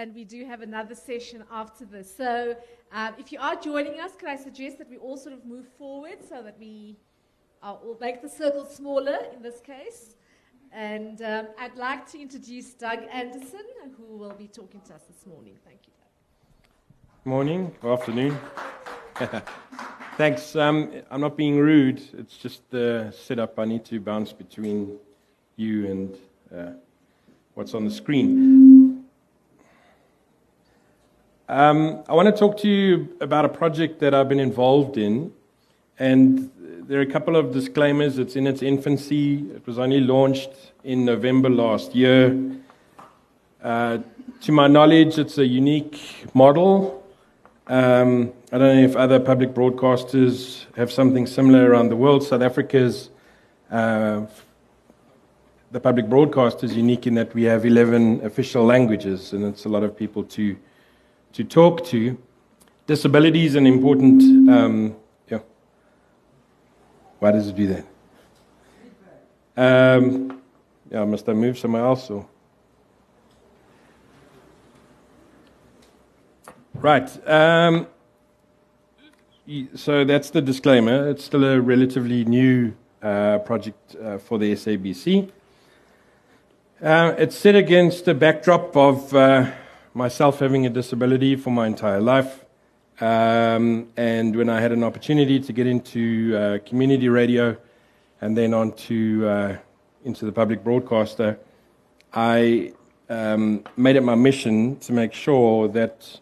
and we do have another session after this. So, um, if you are joining us, can I suggest that we all sort of move forward so that we uh, will make the circle smaller in this case? And um, I'd like to introduce Doug Anderson, who will be talking to us this morning. Thank you, Doug. Morning, afternoon. Thanks. Um, I'm not being rude. It's just the setup. I need to bounce between you and uh, what's on the screen. Um, I want to talk to you about a project that I've been involved in, and there are a couple of disclaimers. It's in its infancy. It was only launched in November last year. Uh, to my knowledge, it's a unique model. Um, I don't know if other public broadcasters have something similar around the world. South Africa's uh, the public broadcaster is unique in that we have 11 official languages, and it's a lot of people to to talk to. Disability is an important um, why does it do that? Um, yeah, must I move somewhere else? Or? Right. Um, so that's the disclaimer. It's still a relatively new uh, project uh, for the SABC. Uh, it's set against the backdrop of uh, myself having a disability for my entire life. Um, and when I had an opportunity to get into uh, community radio and then on to, uh, into the public broadcaster, I um, made it my mission to make sure that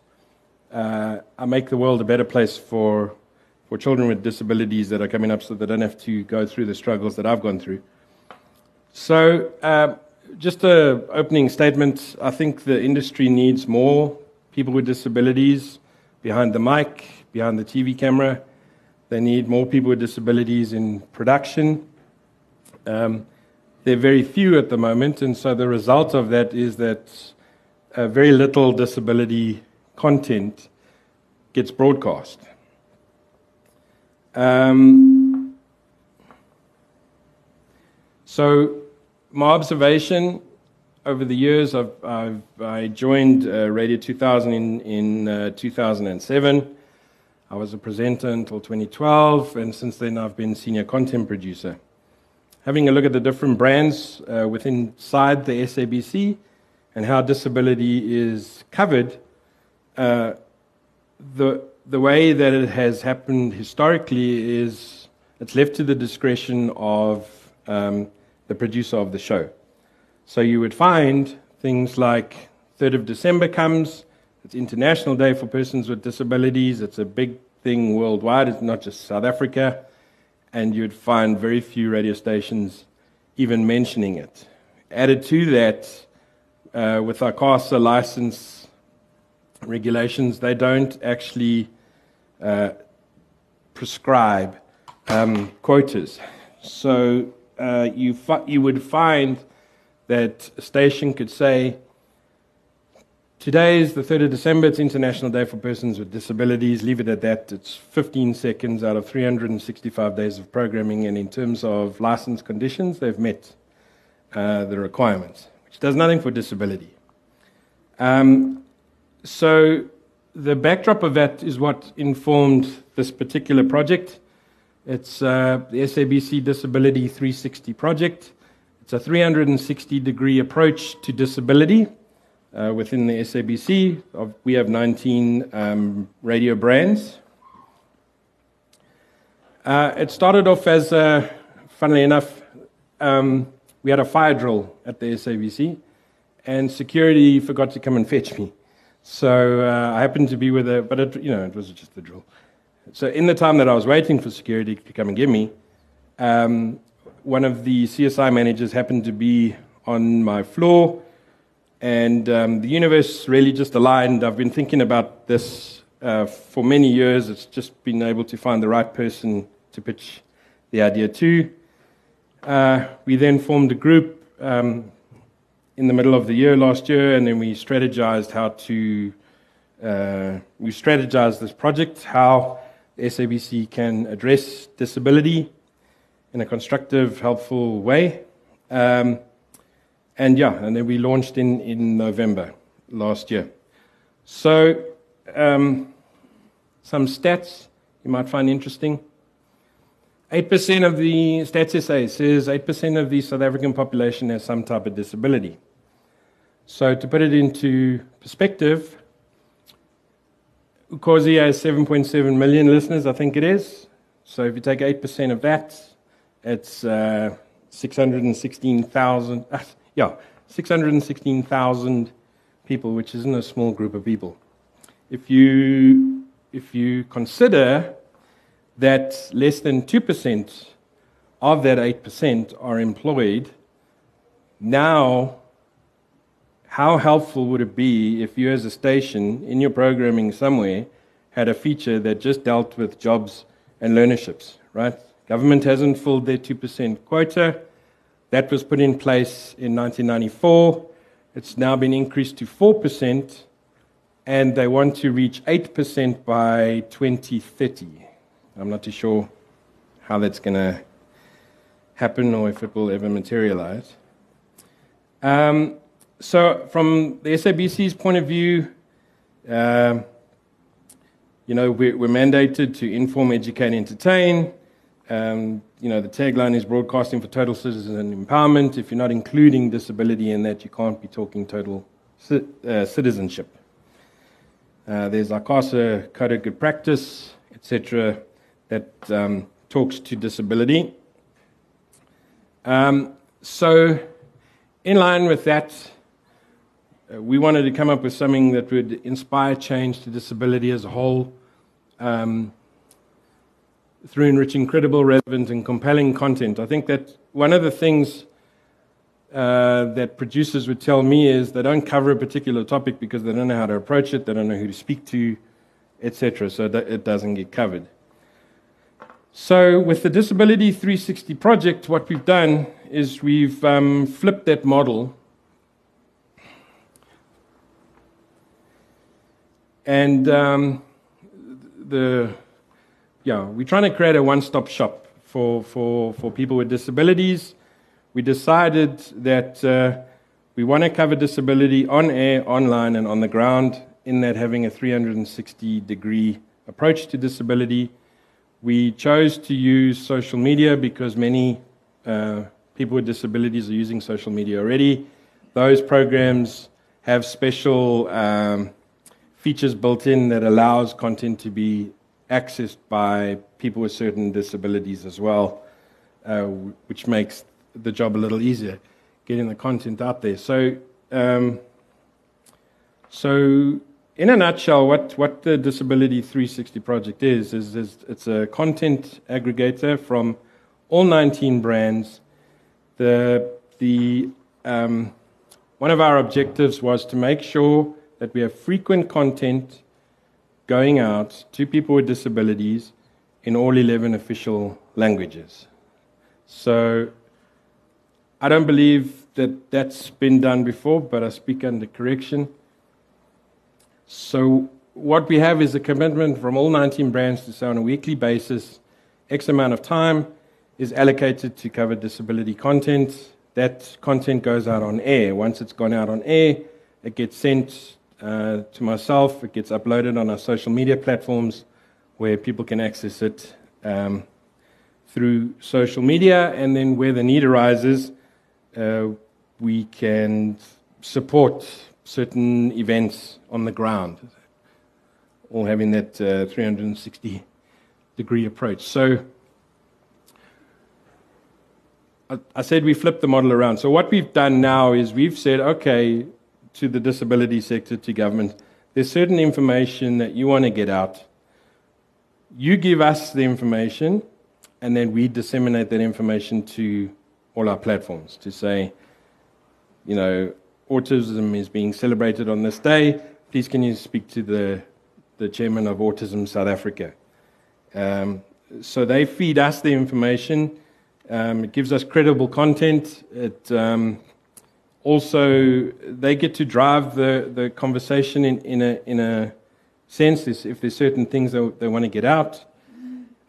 uh, I make the world a better place for, for children with disabilities that are coming up so they don't have to go through the struggles that I've gone through. So, uh, just an opening statement I think the industry needs more people with disabilities behind the mic, behind the TV camera. They need more people with disabilities in production. Um, they're very few at the moment, and so the result of that is that uh, very little disability content gets broadcast. Um, so, my observation over the years, I've, I've i joined uh, Radio 2000 in, in uh, 2007. I was a presenter until 2012, and since then I've been senior content producer. Having a look at the different brands uh, within inside the SABC and how disability is covered, uh, the the way that it has happened historically is it's left to the discretion of um, the producer of the show. So you would find things like 3rd of December comes, it's International Day for Persons with Disabilities, it's a big thing worldwide, it's not just South Africa, and you'd find very few radio stations even mentioning it. Added to that, uh, with ICASA license regulations, they don't actually uh, prescribe um, quotas. So uh, you, you would find that a station could say, Today is the 3rd of December, it's International Day for Persons with Disabilities. Leave it at that. It's 15 seconds out of 365 days of programming, and in terms of license conditions, they've met uh, the requirements, which does nothing for disability. Um, so, the backdrop of that is what informed this particular project. It's uh, the SABC Disability 360 project. It's a 360 degree approach to disability uh, within the SABC. We have 19 um, radio brands. Uh, it started off as, uh, funnily enough, um, we had a fire drill at the SABC, and security forgot to come and fetch me. So uh, I happened to be with a, but it, you know, it was just a drill. So in the time that I was waiting for security to come and get me, um, one of the CSI managers happened to be on my floor, and um, the universe really just aligned. I've been thinking about this uh, for many years. It's just been able to find the right person to pitch the idea to. Uh, we then formed a group um, in the middle of the year last year, and then we strategized how to uh, we strategized this project, how the SABC can address disability in a constructive, helpful way. Um, and yeah, and then we launched in, in November last year. So, um, some stats you might find interesting. 8% of the Stats SA says 8% of the South African population has some type of disability. So, to put it into perspective, Ukhozi has 7.7 million listeners, I think it is. So, if you take 8% of that, it's uh, 616,000. Uh, yeah, 616,000 people, which isn't a small group of people. If you, if you consider that less than 2% of that 8% are employed, now, how helpful would it be if you, as a station in your programming somewhere, had a feature that just dealt with jobs and learnerships, right? Government hasn't filled their 2% quota. That was put in place in 1994. It's now been increased to 4%, and they want to reach 8% by 2030. I'm not too sure how that's going to happen or if it will ever materialize. Um, so, from the SABC's point of view, uh, you know, we're, we're, mandated to inform, educate, entertain. Um, you know, the tagline is broadcasting for total citizen empowerment. If you're not including disability in that, you can't be talking total uh, citizenship. Uh, there's ICASA Code of Good Practice, etc that um, talks to disability. Um, so, in line with that, uh, we wanted to come up with something that would inspire change to disability as a whole um, through enriching credible, relevant, and compelling content. I think that one of the things uh, that producers would tell me is they don't cover a particular topic because they don't know how to approach it, they don't know who to speak to, etc. So that it doesn't get covered. So, with the Disability 360 project, what we've done is we've um, flipped that model. And um, the, yeah, we're trying to create a one stop shop for, for, for people with disabilities. We decided that uh, we want to cover disability on air, online, and on the ground, in that having a 360 degree approach to disability we chose to use social media because many uh, people with disabilities are using social media already. Those programs have special um, features built in that allows content to be accessed by people with certain disabilities as well, uh, which makes the job a little easier getting the content out there. So, um, so in a nutshell, what, what the Disability 360 project is, is, is it's a content aggregator from all 19 brands. The, the, um, one of our objectives was to make sure that we have frequent content going out to people with disabilities in all 11 official languages. So I don't believe that that's been done before, but I speak under correction. So, what we have is a commitment from all 19 brands to say on a weekly basis, X amount of time is allocated to cover disability content. That content goes out on air. Once it's gone out on air, it gets sent uh, to myself, it gets uploaded on our social media platforms where people can access it um, through social media, and then where the need arises, uh, we can support certain events on the ground, all having that uh, 360 degree approach. So I, I said we flipped the model around. So what we've done now is we've said, okay, to the disability sector, to government, there's certain information that you want to get out. You give us the information, and then we disseminate that information to all our platforms to say, you know, autism is being celebrated on this day. Please, can you speak to the, the chairman of Autism South Africa? Um, so they feed us the information. Um, it gives us credible content. It um, also they get to drive the, the conversation in, in a in a sense. If there's certain things that they want to get out.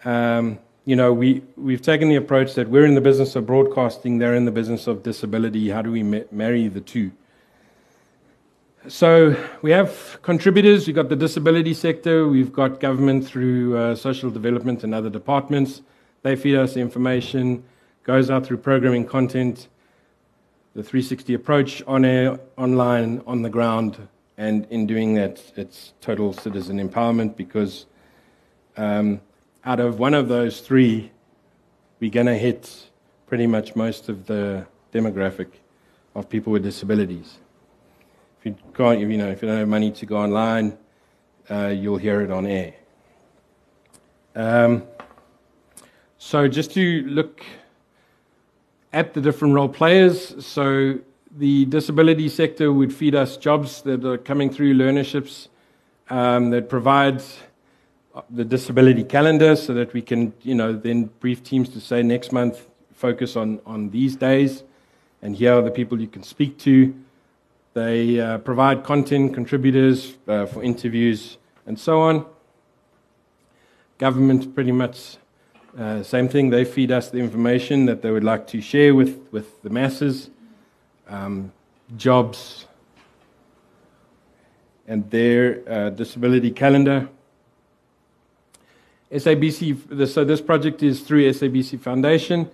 Um, you know, we, we've taken the approach that we're in the business of broadcasting, they're in the business of disability. How do we ma- marry the two? So we have contributors. We've got the disability sector. We've got government through uh, social development and other departments. They feed us information, goes out through programming content, the 360 approach on air, online, on the ground, and in doing that, it's total citizen empowerment because um, out of one of those three, we're going to hit pretty much most of the demographic of people with disabilities. If you can't, you know, if you don't have money to go online, uh, you'll hear it on air. Um, so just to look at the different role players, so the disability sector would feed us jobs that are coming through learnerships um, that provide the disability calendar so that we can, you know, then brief teams to say next month focus on, on these days and here are the people you can speak to. They uh, provide content contributors uh, for interviews and so on. Government, pretty much uh, same thing. They feed us the information that they would like to share with, with the masses. Um, jobs and their uh, disability calendar. SABC, so this project is through SABC Foundation.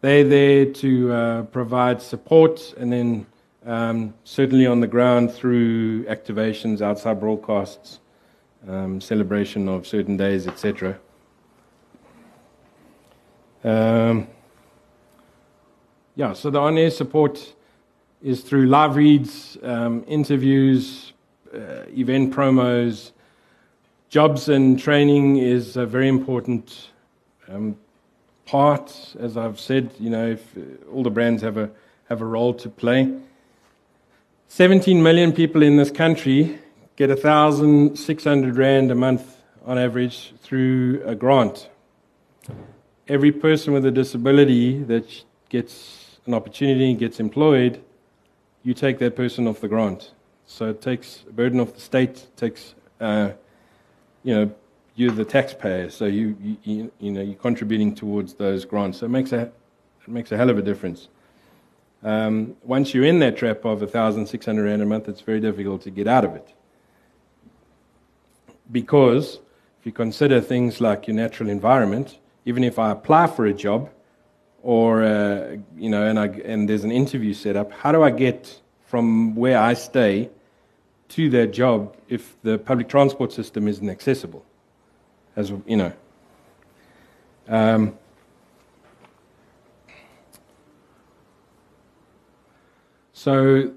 They're there to uh, provide support and then um, certainly on the ground through activations, outside broadcasts, um, celebration of certain days, etc. Um, yeah, so the on air support is through live reads, um, interviews, uh, event promos. Jobs and training is a very important um, part. As I've said, you know, if, uh, all the brands have a, have a role to play. 17 million people in this country get 1,600 Rand a month on average through a grant. Every person with a disability that gets an opportunity, and gets employed, you take that person off the grant. So it takes a burden off the state, takes, uh, you know, you're the taxpayer, so you, you, you know, you're contributing towards those grants. So it makes a, it makes a hell of a difference. Um, once you're in that trap of 1,600 Rand a month, it's very difficult to get out of it. Because if you consider things like your natural environment, even if I apply for a job, or uh, you know, and, I, and there's an interview set up, how do I get from where I stay to that job if the public transport system isn't accessible? As you know. Um, So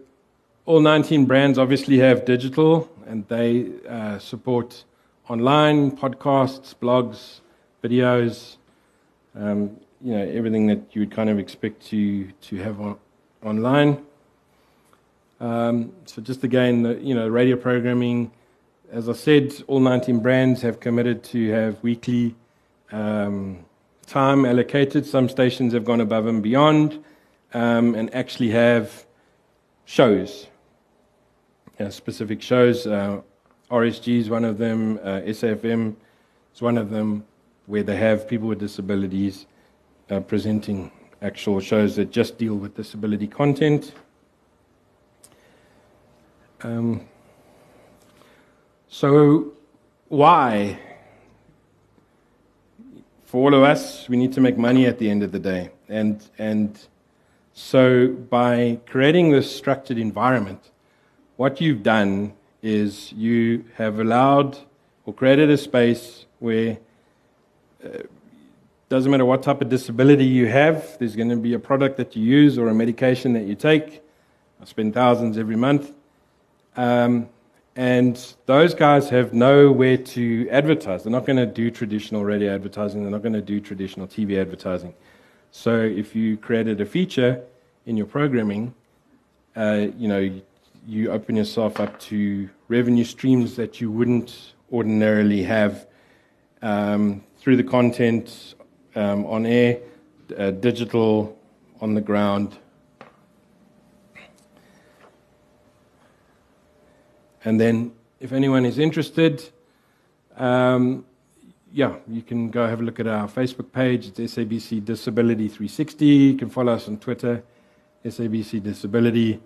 all 19 brands obviously have digital, and they uh, support online podcasts, blogs, videos, um, you know, everything that you would kind of expect to to have on, online. Um, so just again, the, you know, radio programming. As I said, all 19 brands have committed to have weekly um, time allocated. Some stations have gone above and beyond, um, and actually have shows, uh, specific shows. Uh, RSG is one of them, uh, SAFM is one of them, where they have people with disabilities uh, presenting actual shows that just deal with disability content. Um, so, why? For all of us, we need to make money at the end of the day. And, and so, by creating this structured environment, what you've done is you have allowed or created a space where doesn't matter what type of disability you have, there's going to be a product that you use or a medication that you take. I spend thousands every month. Um, and those guys have nowhere to advertise. They're not going to do traditional radio advertising, they're not going to do traditional TV advertising. So if you created a feature in your programming, uh, you know, you open yourself up to revenue streams that you wouldn't ordinarily have um, through the content um, on air, uh, digital, on the ground. And then, if anyone is interested, um, yeah, you can go have a look at our Facebook page. It's SABC Disability 360. You can follow us on Twitter, SABC Disability.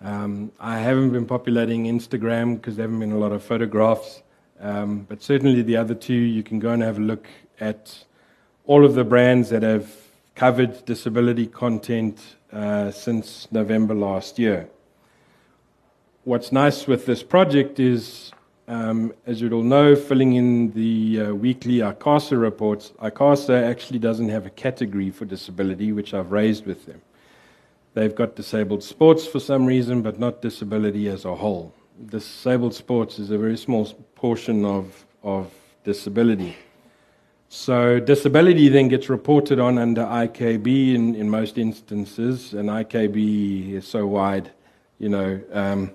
Um, I haven't been populating Instagram because there haven't been a lot of photographs. Um, but certainly the other two, you can go and have a look at all of the brands that have covered disability content uh, since November last year. What's nice with this project is, um, as you'd all know, filling in the uh, weekly ICASA reports, ICASA actually doesn't have a category for disability, which I've raised with them. They've got disabled sports for some reason, but not disability as a whole. Disabled sports is a very small portion of, of disability. So disability then gets reported on under IKB in, in most instances, and IKB is so wide, you know. Um,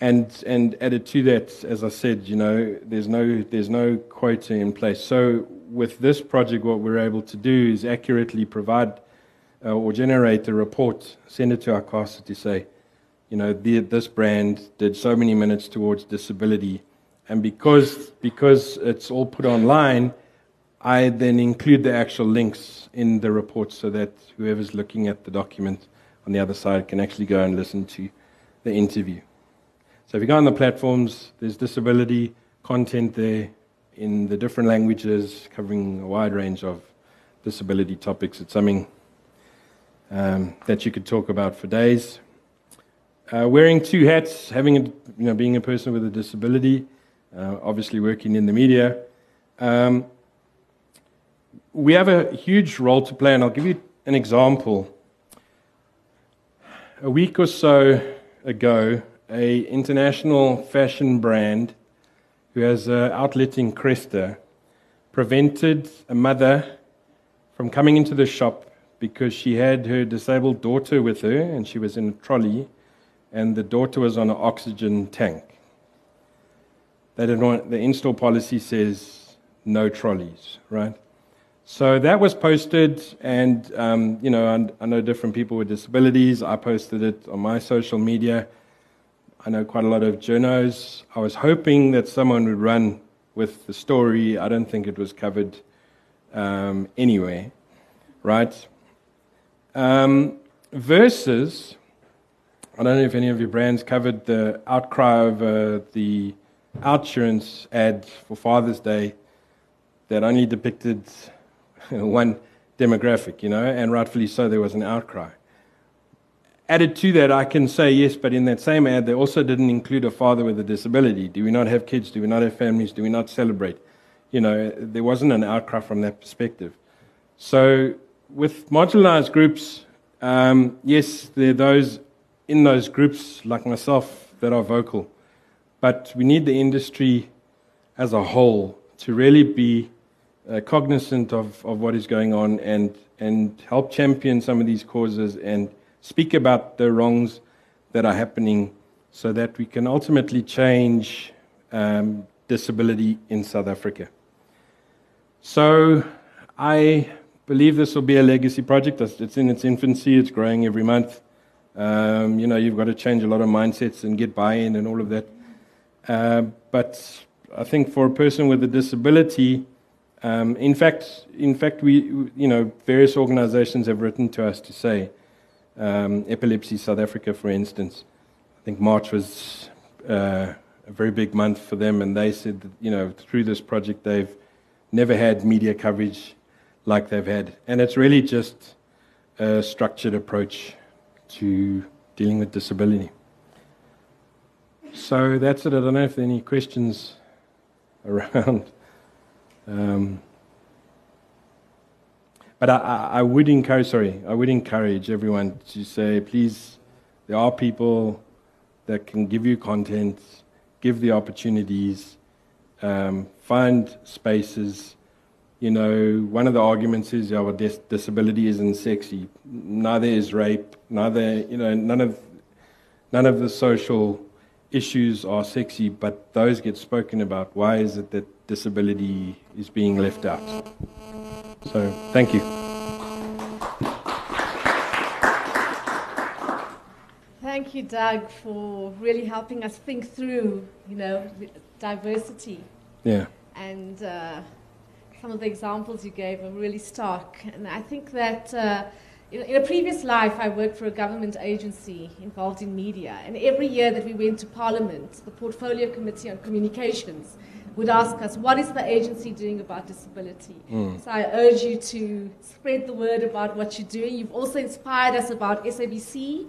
and and added to that, as I said, you know, there's no there's no quota in place. So with this project, what we're able to do is accurately provide uh, or generate a report, send it to ICASA to say, you know, the, this brand did so many minutes towards disability and because, because it's all put online, I then include the actual links in the report so that whoever's looking at the document on the other side can actually go and listen to the interview. So if you go on the platforms, there's disability content there in the different languages covering a wide range of disability topics. It's something um, that you could talk about for days. Uh, wearing two hats, having a, you know, being a person with a disability, uh, obviously working in the media. Um, we have a huge role to play, and I'll give you an example. A week or so ago, a international fashion brand who has an outlet in Cresta prevented a mother from coming into the shop because she had her disabled daughter with her and she was in a trolley and the daughter was on an oxygen tank. They didn't want, the in-store policy says no trolleys, right? So that was posted, and um, you know, I, I know different people with disabilities. I posted it on my social media. I know quite a lot of journos. I was hoping that someone would run with the story. I don't think it was covered um, anywhere, right? Um, versus, I don't know if any of your brands covered the outcry over the Outsurance ad for Father's Day that only depicted one demographic, you know, and rightfully so, there was an outcry. Added to that, I can say yes, but in that same ad, they also didn't include a father with a disability. Do we not have kids? Do we not have families? Do we not celebrate? You know, there wasn't an outcry from that perspective. So, with marginalized groups, um, yes, there are those in those groups, like myself, that are vocal. But we need the industry as a whole to really be uh, cognizant of, of what is going on and, and help champion some of these causes and speak about the wrongs that are happening so that we can ultimately change um, disability in South Africa. So I believe this will be a legacy project. It's in its infancy, it's growing every month. Um, you know, you've got to change a lot of mindsets and get buy in and all of that. Uh, but I think for a person with a disability, um, in fact, in fact, we, you know, various organisations have written to us to say, um, Epilepsy South Africa, for instance. I think March was uh, a very big month for them, and they said that, you know, through this project, they've never had media coverage like they've had, and it's really just a structured approach to dealing with disability. So that's it. I don't know if there are any questions around. Um, but I, I, would encourage, sorry, I would encourage everyone to say, please, there are people that can give you content, give the opportunities, um, find spaces. You know, one of the arguments is, well, dis- disability isn't sexy. Neither is rape. Neither, you know, none of, none of the social issues are sexy, but those get spoken about. Why is it that disability is being left out? So, thank you. Thank you, Doug, for really helping us think through, you know, diversity. Yeah. And uh, some of the examples you gave are really stark. And I think that, uh, in, in a previous life, I worked for a government agency involved in media, and every year that we went to Parliament, the Portfolio Committee on Communications would ask us, what is the agency doing about disability? Mm. So I urge you to spread the word about what you're doing. You've also inspired us about SABC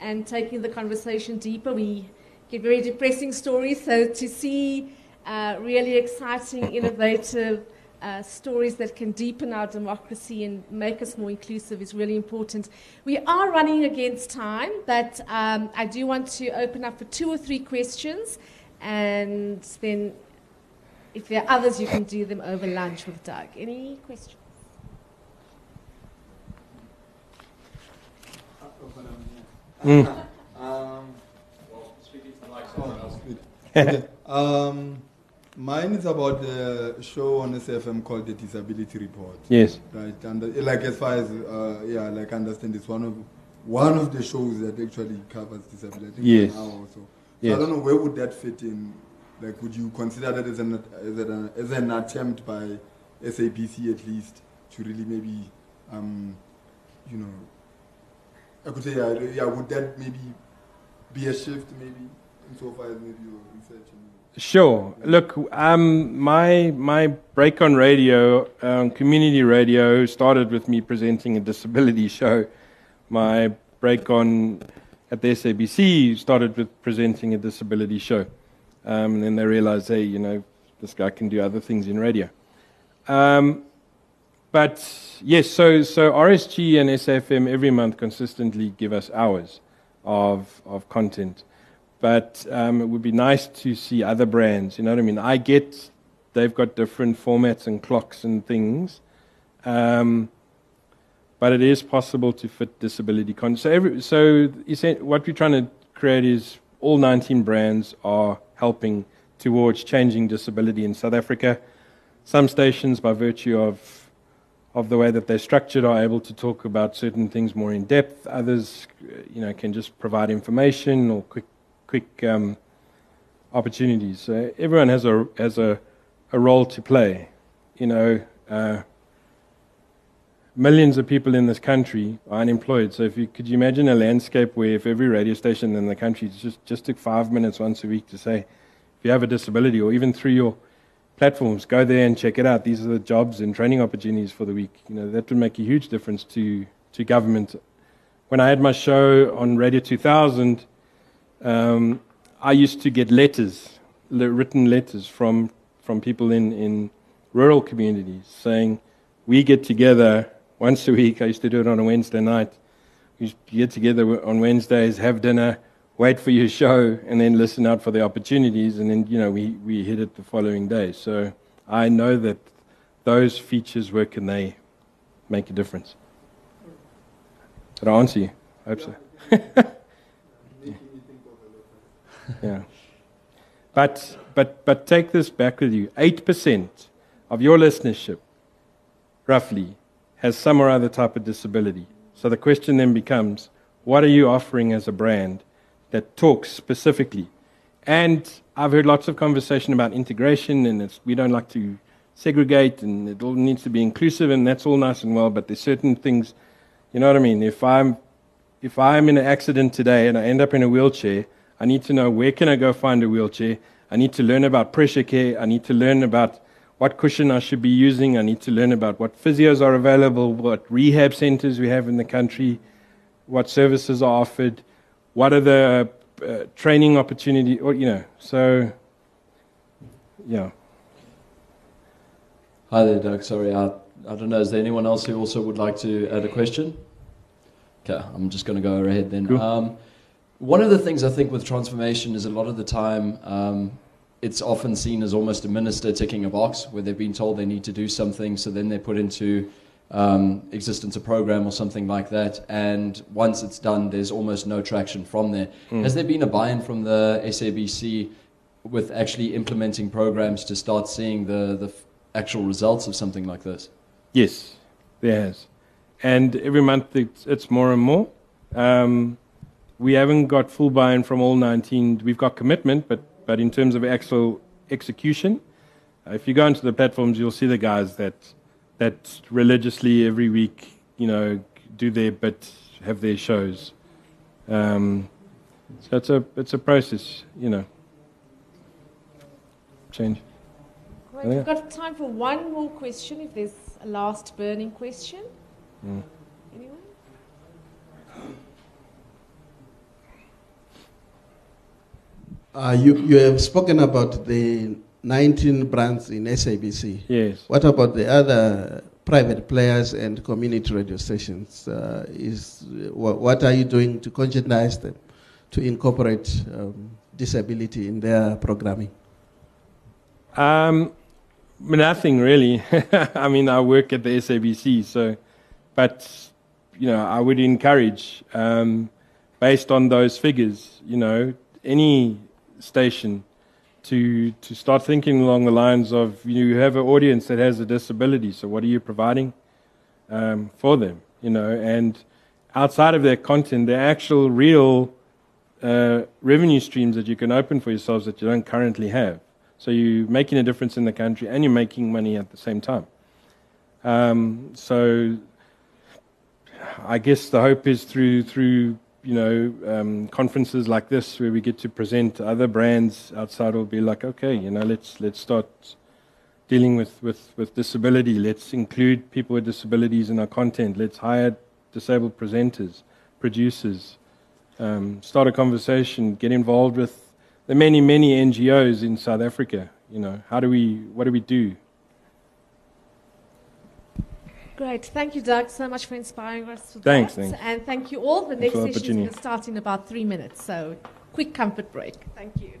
and taking the conversation deeper. We get very depressing stories, so to see uh, really exciting, innovative uh, stories that can deepen our democracy and make us more inclusive is really important. We are running against time, but um, I do want to open up for two or three questions, and then if there are others, you can do them over lunch with Doug. Any questions? Mm. Um, okay. um, mine is about the show on SAFM called the Disability Report. Yes. Right, and uh, like as far as uh, yeah, like I understand, it's one of one of the shows that actually covers disability. Yes. So, so yes. I don't know where would that fit in like, would you consider that as an, as an, as an attempt by SABC at least to really maybe, um, you know, I could say, yeah, yeah, would that maybe be a shift maybe insofar as maybe your research? Sure. Look, um, my my break on radio, um, community radio, started with me presenting a disability show. My break on at the SABC started with presenting a disability show. Um, and then they realised, hey, you know, this guy can do other things in radio. Um, but yes, so, so RSG and SAFM every month consistently give us hours of, of content. But um, it would be nice to see other brands. You know what I mean? I get they've got different formats and clocks and things. Um, but it is possible to fit disability content. So, every, so what we're trying to create is all 19 brands are helping towards changing disability in South Africa. Some stations, by virtue of, of the way that they're structured, are able to talk about certain things more in depth. Others, you know, can just provide information or quick, quick um, opportunities. So everyone has a has a, a role to play. You know, uh, millions of people in this country are unemployed. So if you could you imagine a landscape where if every radio station in the country just, just took five minutes once a week to say, if you have a disability, or even through your platforms, go there and check it out. These are the jobs and training opportunities for the week. You know, that would make a huge difference to, to government. When I had my show on Radio 2000, um, I used to get letters, written letters from, from people in, in rural communities saying, we get together once a week. I used to do it on a Wednesday night. We get together on Wednesdays, have dinner, wait for your show, and then listen out for the opportunities, and then you know we, we hit it the following day. So I know that those features work and they make a difference. Did I answer you? I hope so. yeah. But but but take this back with you. Eight percent of your listenership, roughly, has some or other type of disability. So the question then becomes what are you offering as a brand that talks specifically? And I've heard lots of conversation about integration, and we don't like to segregate, and it all needs to be inclusive, and that's all nice and well, but there's certain things, you know what I mean? If I'm, if I'm in an accident today and I end up in a wheelchair, I need to know where can I go find a wheelchair. I need to learn about pressure care. I need to learn about what cushion I should be using. I need to learn about what physios are available, what rehab centers we have in the country, what services are offered, what are the uh, training opportunities, or, you know, so, yeah. Hi there, Doug. Sorry, I, I don't know. Is there anyone else who also would like to add a question? Okay, I'm just going to go ahead then. Cool. Um, one of the things I think with transformation is a lot of the time um, it's often seen as almost a minister ticking a box where they've been told they need to do something, so then they're put into um, existence a program or something like that. And once it's done, there's almost no traction from there. Mm. Has there been a buy in from the SABC with actually implementing programs to start seeing the, the actual results of something like this? Yes, there has. And every month it's, it's more and more. Um, we haven't got full buy in from all 19. We've got commitment, but but in terms of actual execution, uh, if you go into the platforms, you'll see the guys that that religiously every week, you know, do their bit, have their shows. Um, so it's a it's a process, you know. Change. Great. We've got time for one more question if there's a last burning question. Mm. Anyone? Uh, you, you have spoken about the 19 brands in SABC. Yes. What about the other private players and community radio stations? Uh, is, wha- what are you doing to conscientize them to incorporate um, disability in their programming? Um, nothing really. I mean, I work at the SABC, so, but you know, I would encourage, um, based on those figures, you know, any station to to start thinking along the lines of you have an audience that has a disability. So, what are you providing um, for them? You know, and outside of their content, the actual real uh, revenue streams that you can open for yourselves that you don't currently have. So you're making a difference in the country and you're making money at the same time. Um, so I guess the hope is through through you know um, conferences like this where we get to present other brands outside will be like okay you know let's let's start dealing with, with, with disability let's include people with disabilities in our content let's hire disabled presenters producers um, start a conversation get involved with the many, many NGOs in South Africa. You know, how do we, what do we do? Great. Thank you, Doug, so much for inspiring us. With Thanks, that. thanks. And thank you all. The next session is going to start in about three minutes. So, quick comfort break. Thank you.